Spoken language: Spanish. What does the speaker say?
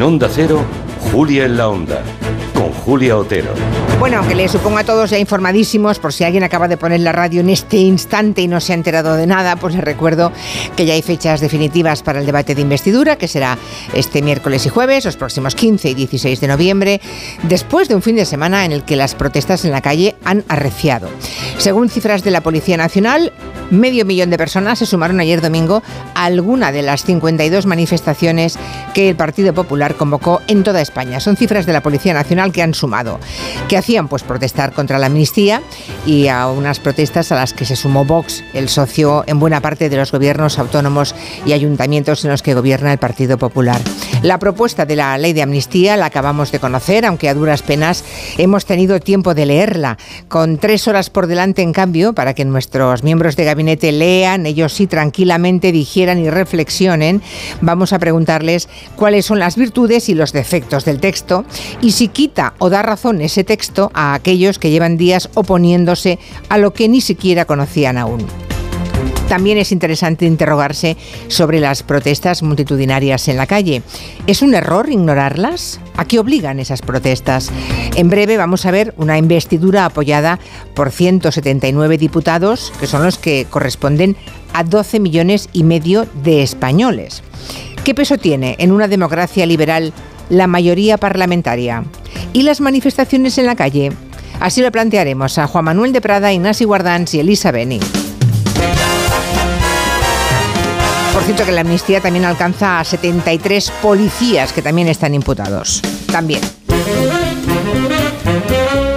En Onda Cero, Julia en la Onda, con Julia Otero. Bueno, aunque le supongo a todos ya informadísimos, por si alguien acaba de poner la radio en este instante y no se ha enterado de nada, pues les recuerdo que ya hay fechas definitivas para el debate de investidura, que será este miércoles y jueves, los próximos 15 y 16 de noviembre, después de un fin de semana en el que las protestas en la calle han arreciado. Según cifras de la Policía Nacional, medio millón de personas se sumaron ayer domingo a alguna de las 52 manifestaciones que el Partido Popular convocó en toda España. Son cifras de la Policía Nacional que han sumado. ¿Qué hacían? Pues protestar contra la amnistía y a unas protestas a las que se sumó Vox, el socio en buena parte de los gobiernos autónomos y ayuntamientos en los que gobierna el Partido Popular. La propuesta de la ley de amnistía la acabamos de conocer, aunque a duras penas hemos tenido tiempo de leerla, con tres horas por delante en cambio, para que nuestros miembros de lean, ellos sí tranquilamente digieran y reflexionen, vamos a preguntarles cuáles son las virtudes y los defectos del texto y si quita o da razón ese texto a aquellos que llevan días oponiéndose a lo que ni siquiera conocían aún. También es interesante interrogarse sobre las protestas multitudinarias en la calle. ¿Es un error ignorarlas? ¿A qué obligan esas protestas? En breve vamos a ver una investidura apoyada por 179 diputados, que son los que corresponden a 12 millones y medio de españoles. ¿Qué peso tiene en una democracia liberal la mayoría parlamentaria? ¿Y las manifestaciones en la calle? Así lo plantearemos a Juan Manuel de Prada, Ignasi Guardans y Elisa Beni. Por cierto que la amnistía también alcanza a 73 policías que también están imputados. También. Música